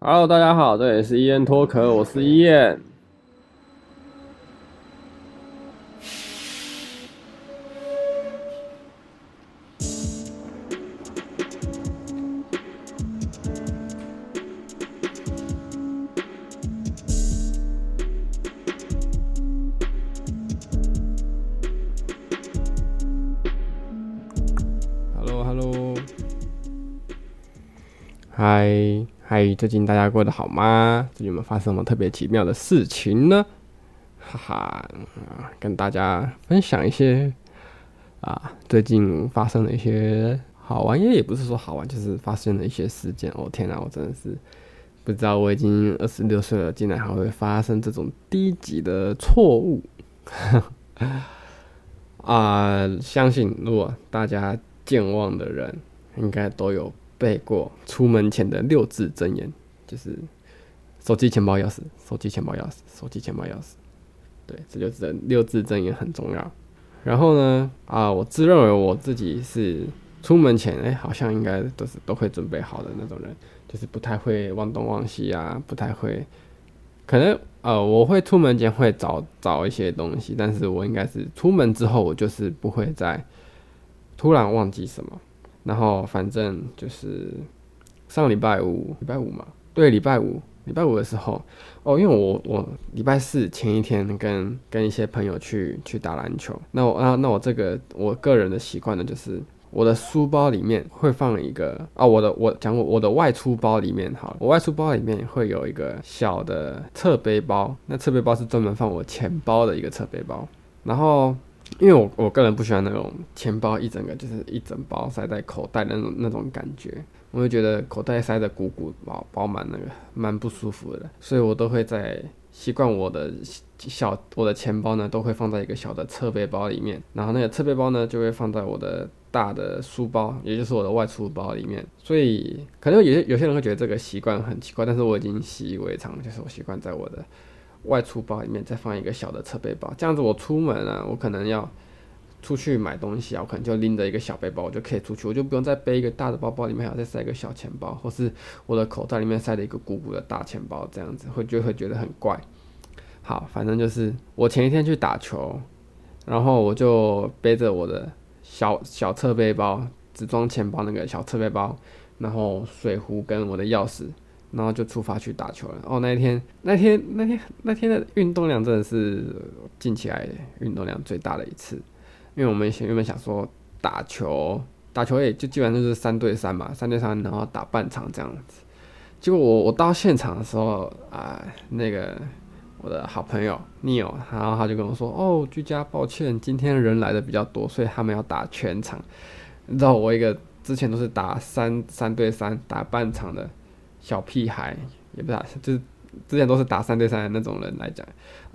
Hello，大家好，这里是伊恩脱壳，我是伊恩。Hello，Hello，嗨。嗨，最近大家过得好吗？最近有没有发生什么特别奇妙的事情呢？哈哈，跟大家分享一些啊，最近发生的一些好玩，因为也不是说好玩，就是发生了一些事件。哦天哪，我真的是不知道，我已经二十六岁了，竟然还会发生这种低级的错误。啊，相信如果大家健忘的人，应该都有。背过出门前的六字真言，就是手机、钱包、钥匙，手机、钱包、钥匙，手机、钱包、钥匙。对，这就是六字真言很重要。然后呢，啊，我自认为我自己是出门前，哎、好像应该都是都会准备好的那种人，就是不太会忘东忘西啊，不太会。可能呃，我会出门前会找找一些东西，但是我应该是出门之后，我就是不会再突然忘记什么。然后反正就是上礼拜五，礼拜五嘛，对，礼拜五，礼拜五的时候，哦，因为我我礼拜四前一天跟跟一些朋友去去打篮球，那我那那我这个我个人的习惯呢，就是我的书包里面会放一个啊、我的我讲我我的外出包里面好了，我外出包里面会有一个小的侧背包，那侧背包是专门放我钱包的一个侧背包，然后。因为我我个人不喜欢那种钱包一整个就是一整包塞在口袋的那种那种感觉，我会觉得口袋塞得鼓鼓饱饱满那个蛮不舒服的，所以我都会在习惯我的小我的钱包呢都会放在一个小的侧背包里面，然后那个侧背包呢就会放在我的大的书包，也就是我的外出包里面，所以可能有些有些人会觉得这个习惯很奇怪，但是我已经习以为常，就是我习惯在我的。外出包里面再放一个小的侧背包，这样子我出门啊，我可能要出去买东西啊，我可能就拎着一个小背包，我就可以出去，我就不用再背一个大的包包，里面还要再塞一个小钱包，或是我的口袋里面塞了一个鼓鼓的大钱包，这样子会就会觉得很怪。好，反正就是我前一天去打球，然后我就背着我的小小侧背包，只装钱包那个小侧背包，然后水壶跟我的钥匙。然后就出发去打球了。哦，那一天，那天，那天，那天的运动量真的是近期来运动量最大的一次。因为我们原本想说打球，打球也就基本上就是三对三嘛，三对三，然后打半场这样子。结果我我到现场的时候啊、那个我的好朋友 Neil，然后他就跟我说：“哦，居家抱歉，今天人来的比较多，所以他们要打全场。”你知道我一个之前都是打三三对三，打半场的。小屁孩也不打，就是之前都是打三对三的那种人来讲，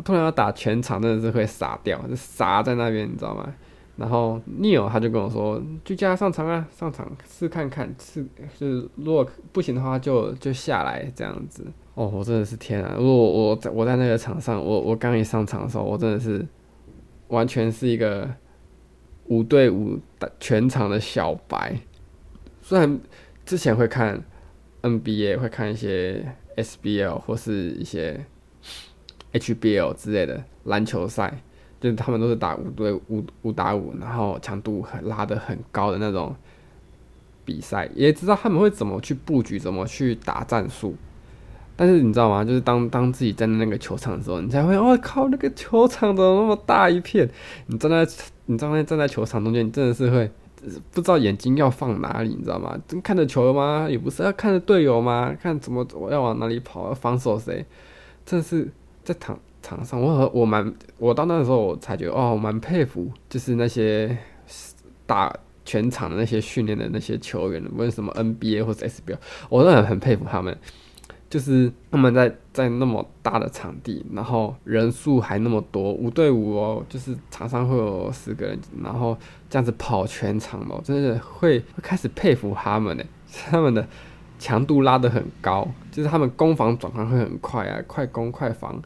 突然要打全场，真的是会傻掉，就傻在那边，你知道吗？然后 Neil 他就跟我说：“就叫他上场啊，上场试看看，试就是如果不行的话就，就下来这样子。”哦，我真的是天啊！如果我我在我在那个场上，我我刚一上场的时候，我真的是完全是一个五对五打全场的小白，虽然之前会看。NBA 会看一些 SBL 或是一些 HBL 之类的篮球赛，就是他们都是打五对五五打五，然后强度很拉得很高的那种比赛，也知道他们会怎么去布局，怎么去打战术。但是你知道吗？就是当当自己站在那个球场的时候，你才会，我靠，那个球场怎么那么大一片？你站在你站在站在球场中间，你真的是会。不知道眼睛要放哪里，你知道吗？看着球吗？也不是，要看着队友吗？看怎么我要往哪里跑，要防守谁？真的是在场场上，我我蛮我到那个时候我才觉得哦，蛮佩服，就是那些打全场的那些训练的那些球员，无论什么 NBA 或者 SBL，我都很很佩服他们。就是他们在在那么大的场地，然后人数还那么多，五对五哦，就是场上会有十个人，然后这样子跑全场哦，真的会会开始佩服他们呢。他们的强度拉得很高，就是他们攻防转换会很快啊，快攻快防，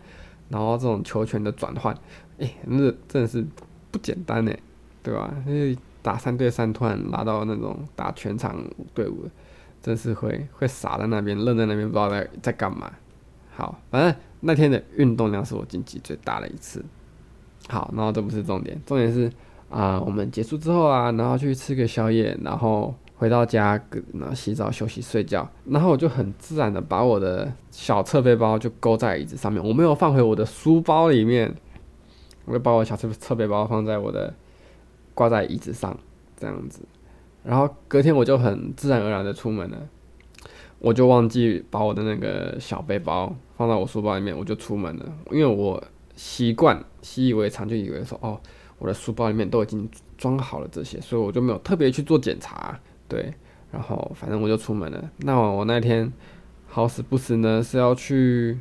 然后这种球权的转换，哎，那真的是不简单呢，对吧？因为打三对三突然拉到那种打全场五对五。真是会会傻在那边，愣在那边，不知道在在干嘛。好，反正那天的运动量是我近期最大的一次。好，然后这不是重点，重点是啊、我们结束之后啊，然后去吃个宵夜，然后回到家，然后洗澡、休息、睡觉，然后我就很自然的把我的小侧背包就勾在椅子上面，我没有放回我的书包里面，我就把我小侧侧背包放在我的挂在椅子上，这样子，然后隔天我就很自然而然的出门了，我就忘记把我的那个小背包放到我书包里面，我就出门了，因为我。习惯习以为常，就以为说哦，我的书包里面都已经装好了这些，所以我就没有特别去做检查。对，然后反正我就出门了。那我那天好死不死呢，是要去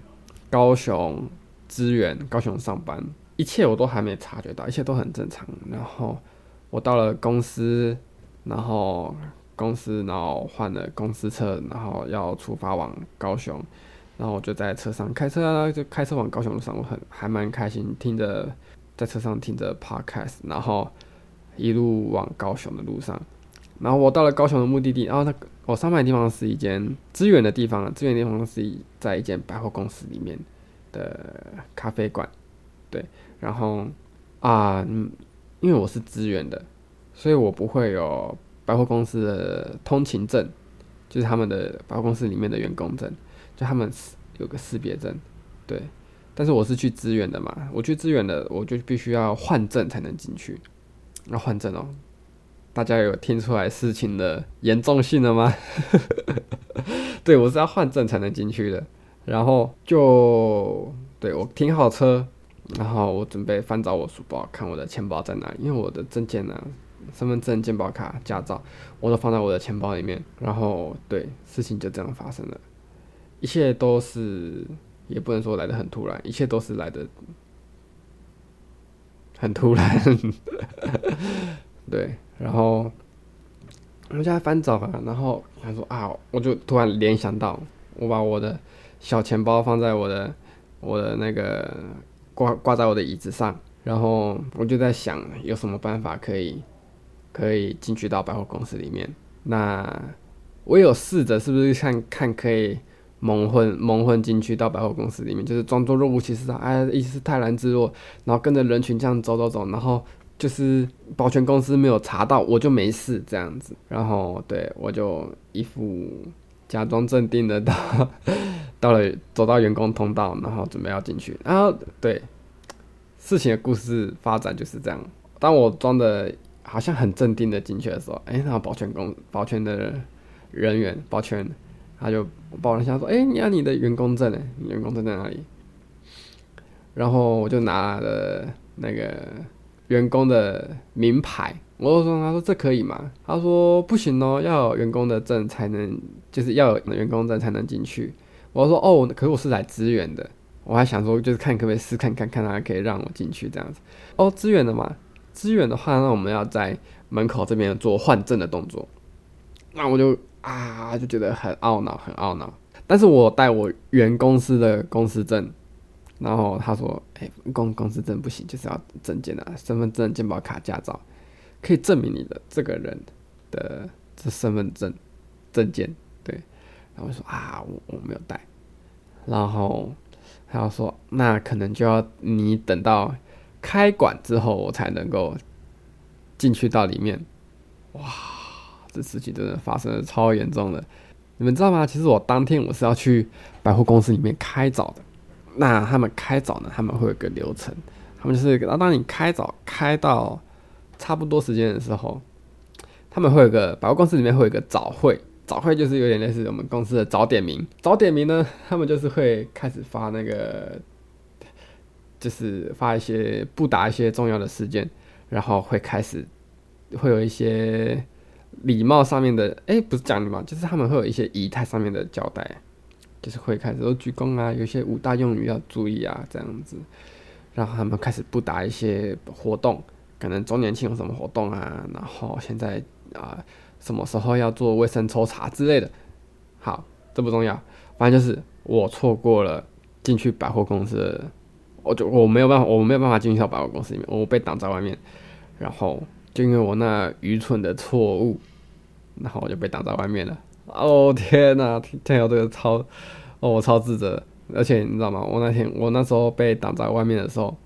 高雄支援高雄上班，一切我都还没察觉到，一切都很正常。然后我到了公司，然后公司然后换了公司车，然后要出发往高雄。然后我就在车上开车，就开车往高雄路上，我很还蛮开心，听着在车上听着 podcast，然后一路往高雄的路上。然后我到了高雄的目的地，然后那我上班的地方是一间支援的地方，支援的地方是在一间百货公司里面的咖啡馆。对，然后啊，因为我是支援的，所以我不会有百货公司的通勤证，就是他们的百货公司里面的员工证。就他们有个识别证，对，但是我是去支援的嘛，我去支援的，我就必须要换证才能进去，要换证哦。大家有听出来事情的严重性了吗？对，我是要换证才能进去的。然后就对，我停好车，然后我准备翻找我书包，看我的钱包在哪里，因为我的证件呢、身份证、健保卡、驾照，我都放在我的钱包里面。然后对，事情就这样发生了。一切都是，也不能说来得很突然，一切都是来得很突然。对，然后我们在翻找啊，然后他说啊，我就突然联想到，我把我的小钱包放在我的我的那个挂挂在我的椅子上，然后我就在想有什么办法可以可以进去到百货公司里面。那我有试着是不是看看可以。蒙混蒙混进去到百货公司里面，就是装作若无其事啊，哎，意思是泰然自若，然后跟着人群这样走走走，然后就是保全公司没有查到，我就没事这样子。然后对我就一副假装镇定的到到了走到员工通道，然后准备要进去。然后对事情的故事发展就是这样。当我装的好像很镇定的进去的时候，哎，然后保全公保全的人员保全。他就报了一下，说：“哎、你要你的员工证呢？员工证在哪里？”然后我就拿了那个员工的名牌，我就说：“他说这可以吗？”他说：“不行哦，要有员工的证才能，就是要有员工证才能进去。”我说：“哦，可是我是来支援的。”我还想说，就是看可不可以试看看看，他可以让我进去这样子。哦，支援的嘛，支援的话，那我们要在门口这边做换证的动作。那我就。啊，就觉得很懊恼，很懊恼。但是我带我原公司的公司证，然后他说：“哎、公公司证不行，就是要证件啊，身份证、健保卡、驾照，可以证明你的这个人的这身份证证件。”对，然后我说：“啊，我我没有带。”然后他要说：“那可能就要你等到开馆之后，我才能够进去到里面。”哇！这事情真的发生的超严重的，你们知道吗？其实我当天我是要去百货公司里面开早的。那他们开早呢，他们会有个流程，他们就是当当你开早开到差不多时间的时候，他们会有个百货公司里面会有个早会，早会就是有点类似我们公司的早点名。早点名呢，他们就是会开始发那个，就是发一些布达一些重要的事件，然后会开始会有一些。礼貌上面的，哎、不是讲礼貌，就是他们会有一些仪态上面的交代，就是会开始都鞠躬啊，有些五大用语要注意啊，这样子，然后他们开始布达一些活动，可能周年庆有什么活动啊，然后现在啊，什么时候要做卫生抽查之类的，好，这不重要，反正就是我错过了进去百货公司的，我就我没有办法，我没有办法进去到百货公司里面，我被挡在外面，然后。就因为我那愚蠢的错误，然后我就被挡在外面了。哦天哪，听听到这个超，哦我超自责，而且你知道吗？我那天我那时候被挡在外面的时候，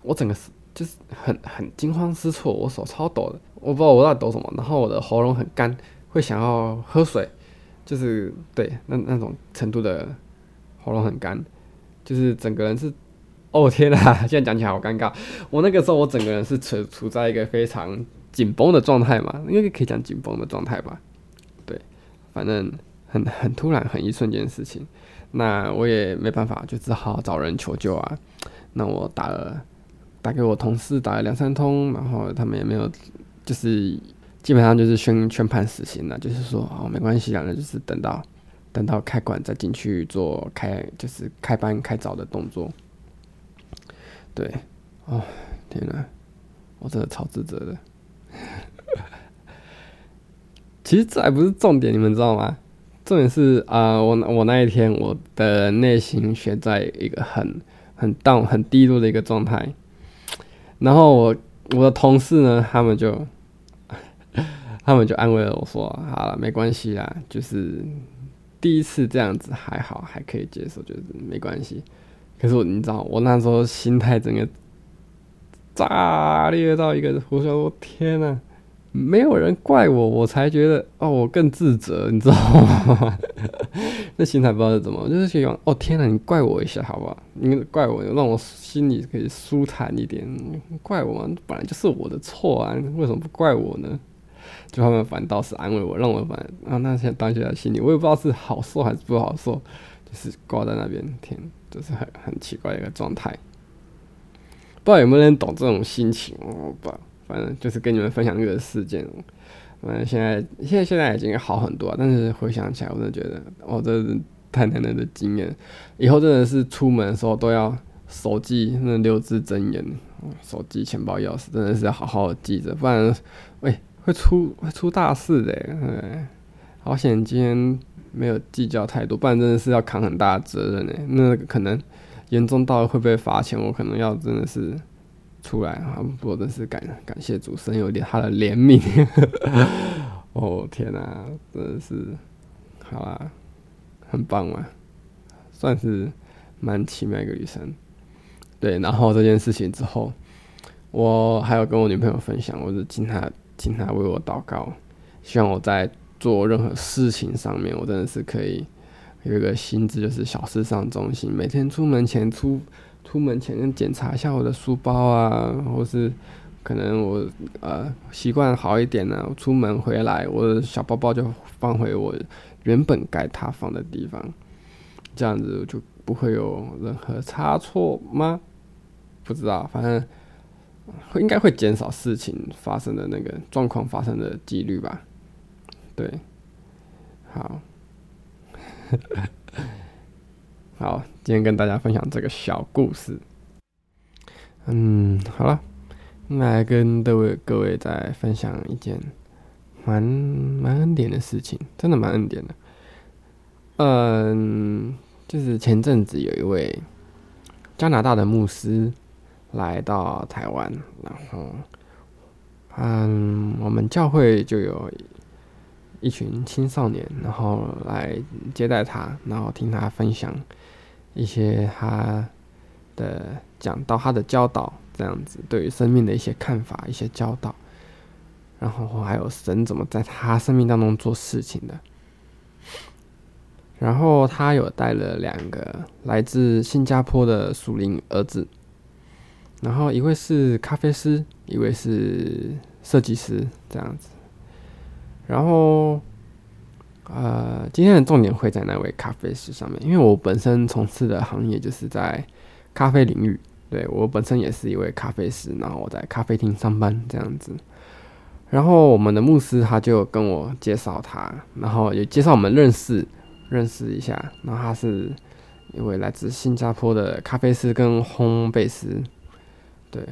我整个是就是很很惊慌失措，我手超抖的，我不知道我在抖什么，然后我的喉咙很干，会想要喝水，就是对那那种程度的喉咙很干，就是整个人是，哦天哪，现在讲起来好尴尬，我那个时候我整个人是处处在一个非常紧绷的状态嘛，应该可以讲紧绷的状态吧。对反正很很突然，很一瞬间的事情，那我也没办法，就只好找人求救啊。那我打了，打给我同事，打了两三通，然后他们也没有，就是基本上就是宣宣判死刑了，就是说哦没关系啊，那就是等到等到开馆再进去做开，就是开班开早的动作。对，哦天呐，我真的超自责的。其实这还不是重点，你们知道吗？重点是啊、我我那一天我的内心悬在一个很很 down 很低落的一个状态，然后我我的同事呢，他们就 他们就安慰了我说：“好了，没关系啦，就是第一次这样子还好，还可以接受，就是没关系。”可是你知道，我那时候心态整个炸裂到一个，我说天呐！没有人怪我，我才觉得哦，我更自责，你知道吗？那心态不知道是怎么，就是希望哦，天哪，你怪我一下好不好？你怪我，让我心里可以舒坦一点。怪我嘛，本来就是我的错啊，为什么不怪我呢？就他们反倒是安慰我，让我反啊，那现在当下心里，我也不知道是好受还是不好受，就是挂在那边，天，就是很 很奇怪的一个状态。不知道有没有人懂这种心情？我不。反正就是跟你们分享这个事件，反正现在现在现在已经好很多，但是回想起来，我真的觉得，哦，这是太难得的经验。以后真的是出门的时候都要手记那六字真言，手机、钱包、钥匙，真的是要好好的记着，不然，喂、会出会出大事的。对，好险今天没有计较太多，不然真的是要扛很大的责任呢。那可能严重到会被罚钱，我可能要真的是。出来啊！不过真是感感谢主神有点他的怜悯。哦天哪、真的是好啊，很棒啊，算是蛮奇妙一个旅程。对，然后这件事情之后，我还有跟我女朋友分享，我就请她请她为我祷告，希望我在做任何事情上面，我真的是可以有一个心智，就是小事上中心，每天出门前出。出门前检查一下我的书包啊，或是可能我呃习惯好一点呢、出门回来我的小包包就放回我原本该它放的地方，这样子就不会有任何差错吗？不知道，反正会应该会减少事情发生的那个状况发生的几率吧。对，好。好，今天跟大家分享这个小故事。嗯，好了，来跟各位各位再分享一件蛮蛮恩典的事情，真的蛮恩典的。嗯，就是前阵子有一位加拿大的牧师来到台湾，然后，嗯，我们教会就有。一群青少年，然后来接待他，然后听他分享一些他的讲到他的教导，这样子对于生命的一些看法、一些教导，然后还有神怎么在他生命当中做事情的。然后他有带了两个来自新加坡的属灵儿子，然后一位是咖啡师，一位是设计师，这样子。然后，呃，今天的重点会在那位咖啡师上面，因为我本身从事的行业就是在咖啡领域，对，我本身也是一位咖啡师，然后我在咖啡厅上班这样子。然后我们的牧师他就跟我介绍他，然后也介绍我们认识认识一下。然后他是一位来自新加坡的咖啡师跟烘焙师，对。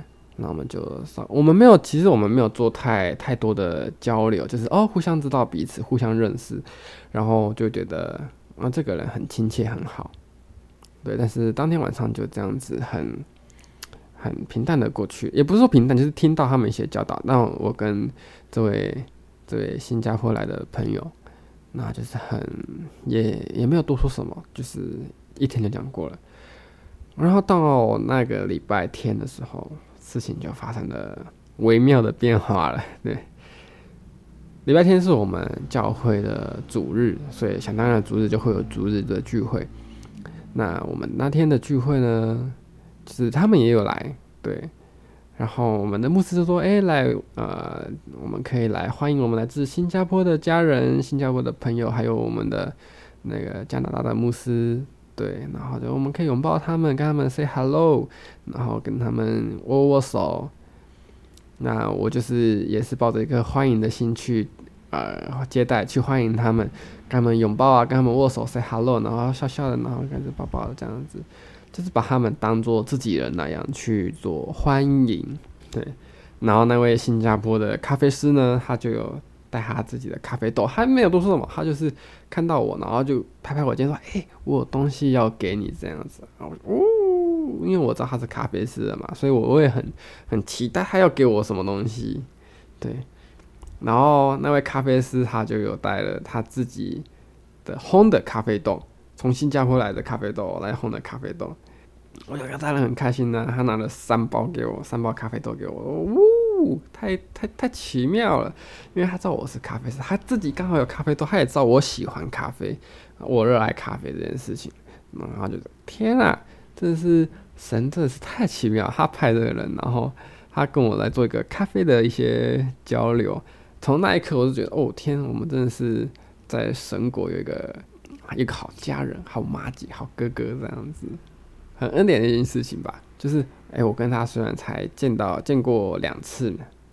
那我们就上，我们没有，其实我们没有做太太多的交流，就是哦，互相知道彼此，互相认识，然后就觉得啊，这个人很亲切，很好，对。但是当天晚上就这样子很很平淡的过去，也不是说平淡，就是听到他们一些教导。那我跟这位这位新加坡来的朋友，那就是很也也没有多说什么，就是一天就讲过了。然后到那个礼拜天的时候，事情就发生了微妙的变化了。对，礼拜天是我们教会的主日，所以想当然主日就会有主日的聚会。那我们那天的聚会呢，就是他们也有来，对。然后我们的牧师就说：“哎，来，呃，我们可以来欢迎我们来自新加坡的家人、新加坡的朋友，还有我们的那个加拿大的牧师，对。然后就我们可以拥抱他们，跟他们 say hello，然后跟他们握握手。那我就是也是抱着一个欢迎的心去，呃，接待，去欢迎他们，跟他们拥抱啊，跟他们握手 say hello，然后笑笑的，然后跟着抱抱的这样子。”就是把他们当做自己人那样去做欢迎，对。然后那位新加坡的咖啡师呢，他就有带他自己的咖啡豆，还没有多说什么，他就是看到我，然后就拍拍我肩说：“哎、我有东西要给你这样子。”然后哦，因为我知道他是咖啡师的嘛，所以我也很很期待他要给我什么东西，对。然后那位咖啡师他就有带了他自己的烘的咖啡豆。从新加坡来的咖啡豆来烘的咖啡豆，我觉得他很开心呢。他拿了三包给我，三包咖啡豆给我，呜，太太太奇妙了。因为他知道我是咖啡师，他自己刚好有咖啡豆，他也知道我喜欢咖啡，我热爱咖啡这件事情。然后就天啊，真的是神，真的是太奇妙。他派这个人，然后他跟我来做一个咖啡的一些交流。从那一刻，我就觉得，哦天，我们真的是在神国有一个。一个好家人，好妈姐，好哥哥这样子，很恩典的一件事情吧。就是，哎、我跟他虽然才见到见过两次，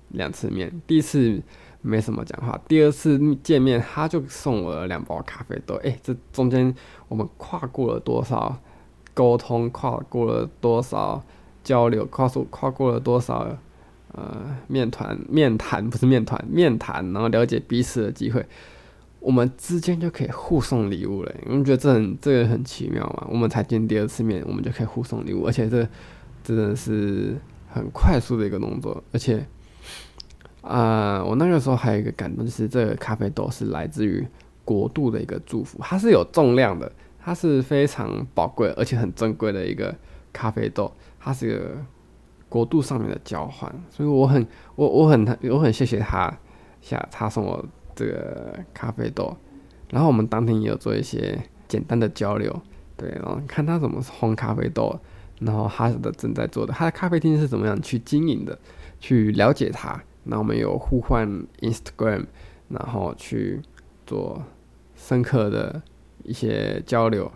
两次面，第一次没什么讲话，第二次见面他就送我了两包咖啡豆。哎、这中间我们跨过了多少沟通，跨过了多少交流，跨过跨过了多少呃面团面谈，不是面团面谈，然后了解彼此的机会。我们之间就可以互送礼物了，你们觉得这很这个很奇妙吗？我们才见第二次面，我们就可以互送礼物，而且这真的是很快速的一个动作。而且，啊、我那个时候还有一个感动，就是这个咖啡豆是来自于国度的一个祝福，它是有重量的，它是非常宝贵而且很珍贵的一个咖啡豆，它是一个国度上面的交换，所以我很我我很我很谢谢他，下他送我。这个咖啡豆，然后我们当天也有做一些简单的交流，对，然后看他怎么烘咖啡豆，然后他的正在做的，他的咖啡厅是怎么样去经营的，去了解他。那我们有互换 Instagram，然后去做深刻的一些交流。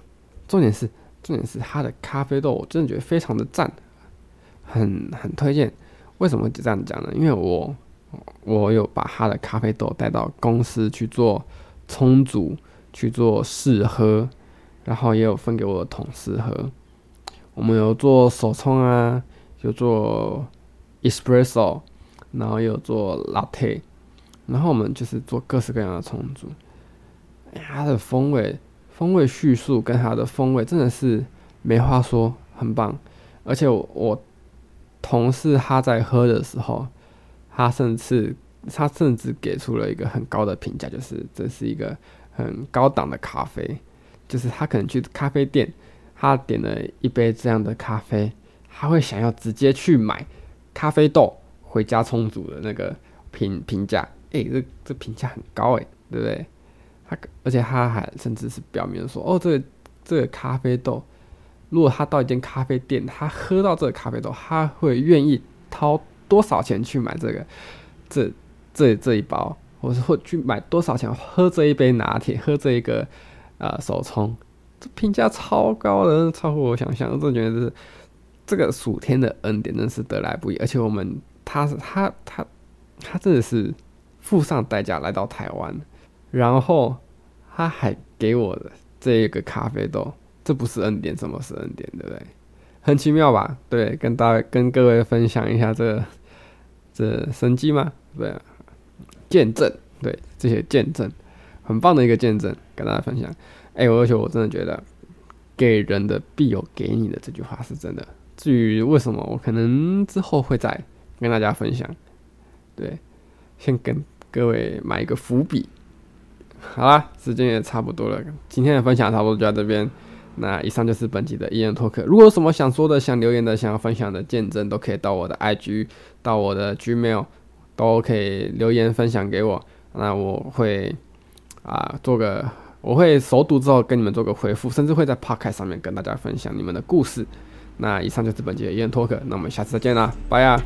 重点是，重点是他的咖啡豆，我真的觉得非常的赞，很很推荐。为什么这样讲呢？因为我。我有把他的咖啡豆带到公司去做冲煮，去做试喝，然后也有分给我的同事喝。我们有做手冲啊，有做 espresso，然后有做 latte，然后我们就是做各式各样的冲煮。哎呀，它的风味、风味叙述跟它的风味真的是没话说，很棒。而且，我同事他在喝的时候。他甚至，他甚至给出了一个很高的评价，就是这是一个很高档的咖啡。就是他可能去咖啡店，他点了一杯这样的咖啡，他会想要直接去买咖啡豆回家冲煮的那个评评价。哎、欸，这这评价很高哎，对不对？他而且他还甚至是表明说，哦，这个这个咖啡豆，如果他到一间咖啡店，他喝到这个咖啡豆，他会愿意掏。多少钱去买这个？这这这一包，或是会去买多少钱喝这一杯拿铁，喝这一个呃手冲，这评价超高的，超乎我想象。我真的觉得是这个暑天的恩典，真是得来不易。而且我们他是他他他真的是付上代价来到台湾，然后他还给我的这一个咖啡豆，这不是恩典，什么是恩典？对不对？很奇妙吧？对，跟大跟各位分享一下这个、这神机吗？对、见证，对这些见证，很棒的一个见证，跟大家分享。哎、欸，而且我真的觉得，给人的必有给你的这句话是真的。至于为什么，我可能之后会再跟大家分享。对，先跟各位埋一个伏笔，好啦，时间也差不多了，今天的分享差不多就到这边。那以上就是本集的 Ian Talk。如果有什么想说的、想留言的、想要分享的见证，都可以到我的 IG、到我的 Gmail，都可以留言分享给我。那我会啊做个，我会熟读之后跟你们做个回复，甚至会在 Podcast 上面跟大家分享你们的故事。那以上就是本集的 Ian Talk，那我们下次再见啦，拜呀。